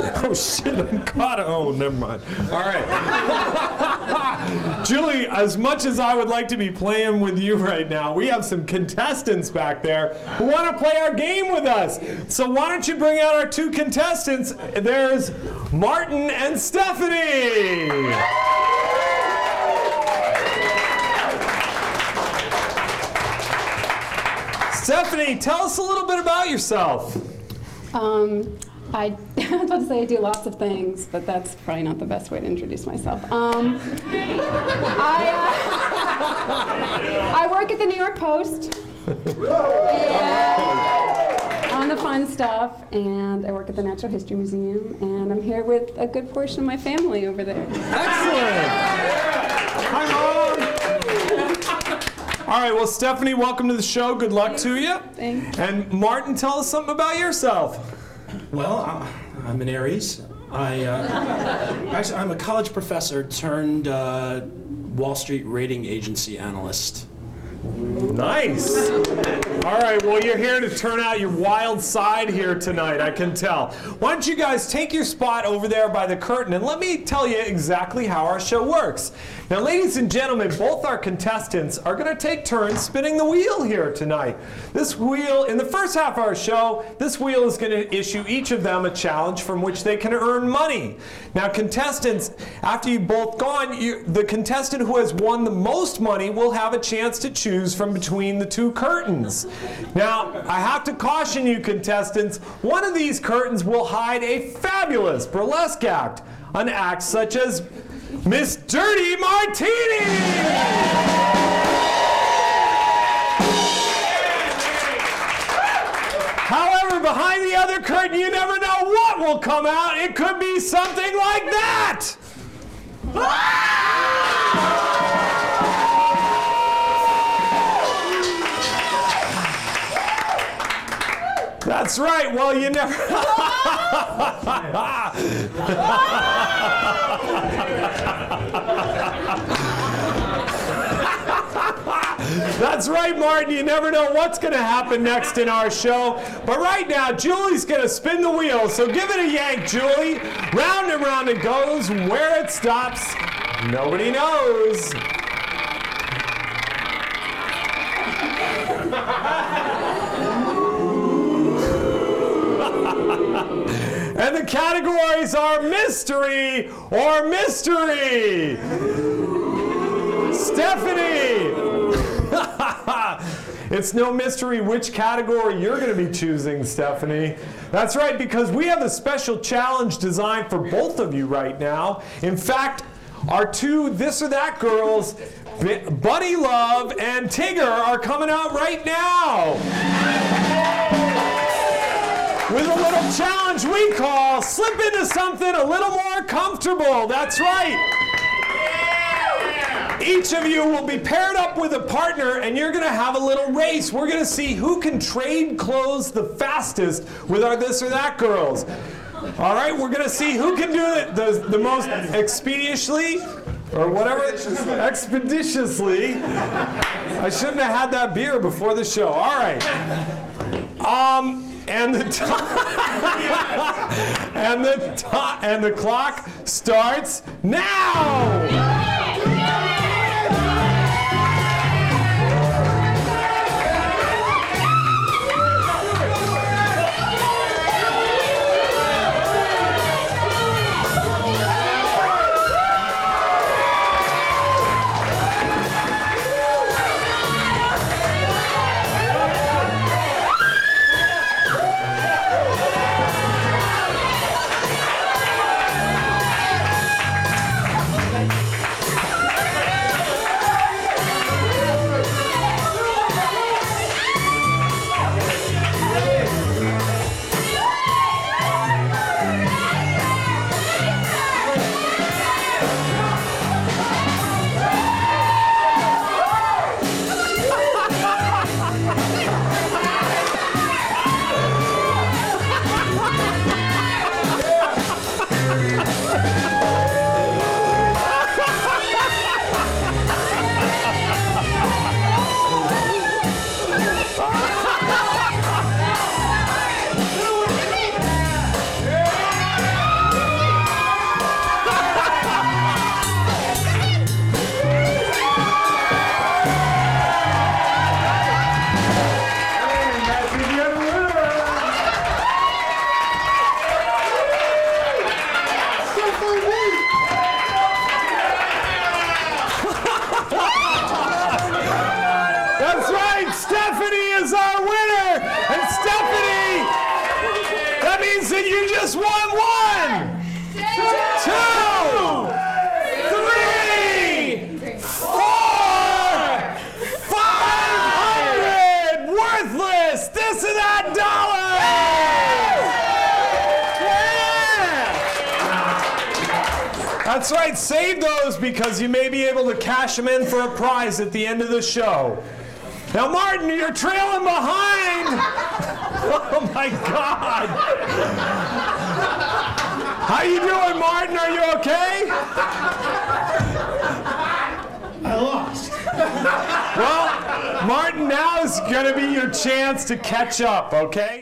Oh shit, I'm caught. Oh, never mind. All right. Julie, as much as I would like to be playing with you right now, we have some contestants back there who want to play our game with us. So why don't you bring out our two contestants? There's Martin and Stephanie. Stephanie, tell us a little bit about yourself. Um, I, I was about to say I do lots of things, but that's probably not the best way to introduce myself. Um, I, uh, I work at the New York Post. Yeah, on the fun stuff, and I work at the Natural History Museum, and I'm here with a good portion of my family over there. Excellent. Hi, Mom. All right, well, Stephanie, welcome to the show. Good luck to you. Thanks. And Martin, tell us something about yourself. Well, uh, I'm an Aries. I uh, actually I'm a college professor turned uh, Wall Street rating agency analyst. Nice. All right, well, you're here to turn out your wild side here tonight, I can tell. Why don't you guys take your spot over there by the curtain and let me tell you exactly how our show works. Now, ladies and gentlemen, both our contestants are going to take turns spinning the wheel here tonight. This wheel, in the first half of our show, this wheel is going to issue each of them a challenge from which they can earn money. Now, contestants, after you've both gone, you, the contestant who has won the most money will have a chance to choose from between the two curtains. Now, I have to caution you, contestants, one of these curtains will hide a fabulous burlesque act, an act such as Miss Dirty Martini! However, behind the other curtain, you never know what will come out. It could be something like that. Ah! That's right. Well, you never. That's right, Martin. You never know what's going to happen next in our show. But right now, Julie's going to spin the wheel. So give it a yank, Julie. Round and round it goes. Where it stops, nobody knows. Categories are mystery or mystery. Stephanie! it's no mystery which category you're going to be choosing, Stephanie. That's right, because we have a special challenge designed for both of you right now. In fact, our two this or that girls, Buddy Love and Tigger, are coming out right now with a little challenge we call Slip Into Something a Little More Comfortable. That's right. Each of you will be paired up with a partner and you're going to have a little race. We're going to see who can trade clothes the fastest with our this or that girls. All right, we're going to see who can do it the, the most expeditiously or whatever. Expeditiously. I shouldn't have had that beer before the show. All right. Um, and the ti- and the ti- and the clock starts now. is our winner, and Stephanie, that means that you just won one, two, three, four, five hundred. Worthless. This and that dollars. That's right, save those because you may be able to cash them in for a prize at the end of the show. Now, Martin, you're trailing behind. Oh my God. How you doing, Martin? Are you okay? I lost. Well, Martin, now is going to be your chance to catch up, okay?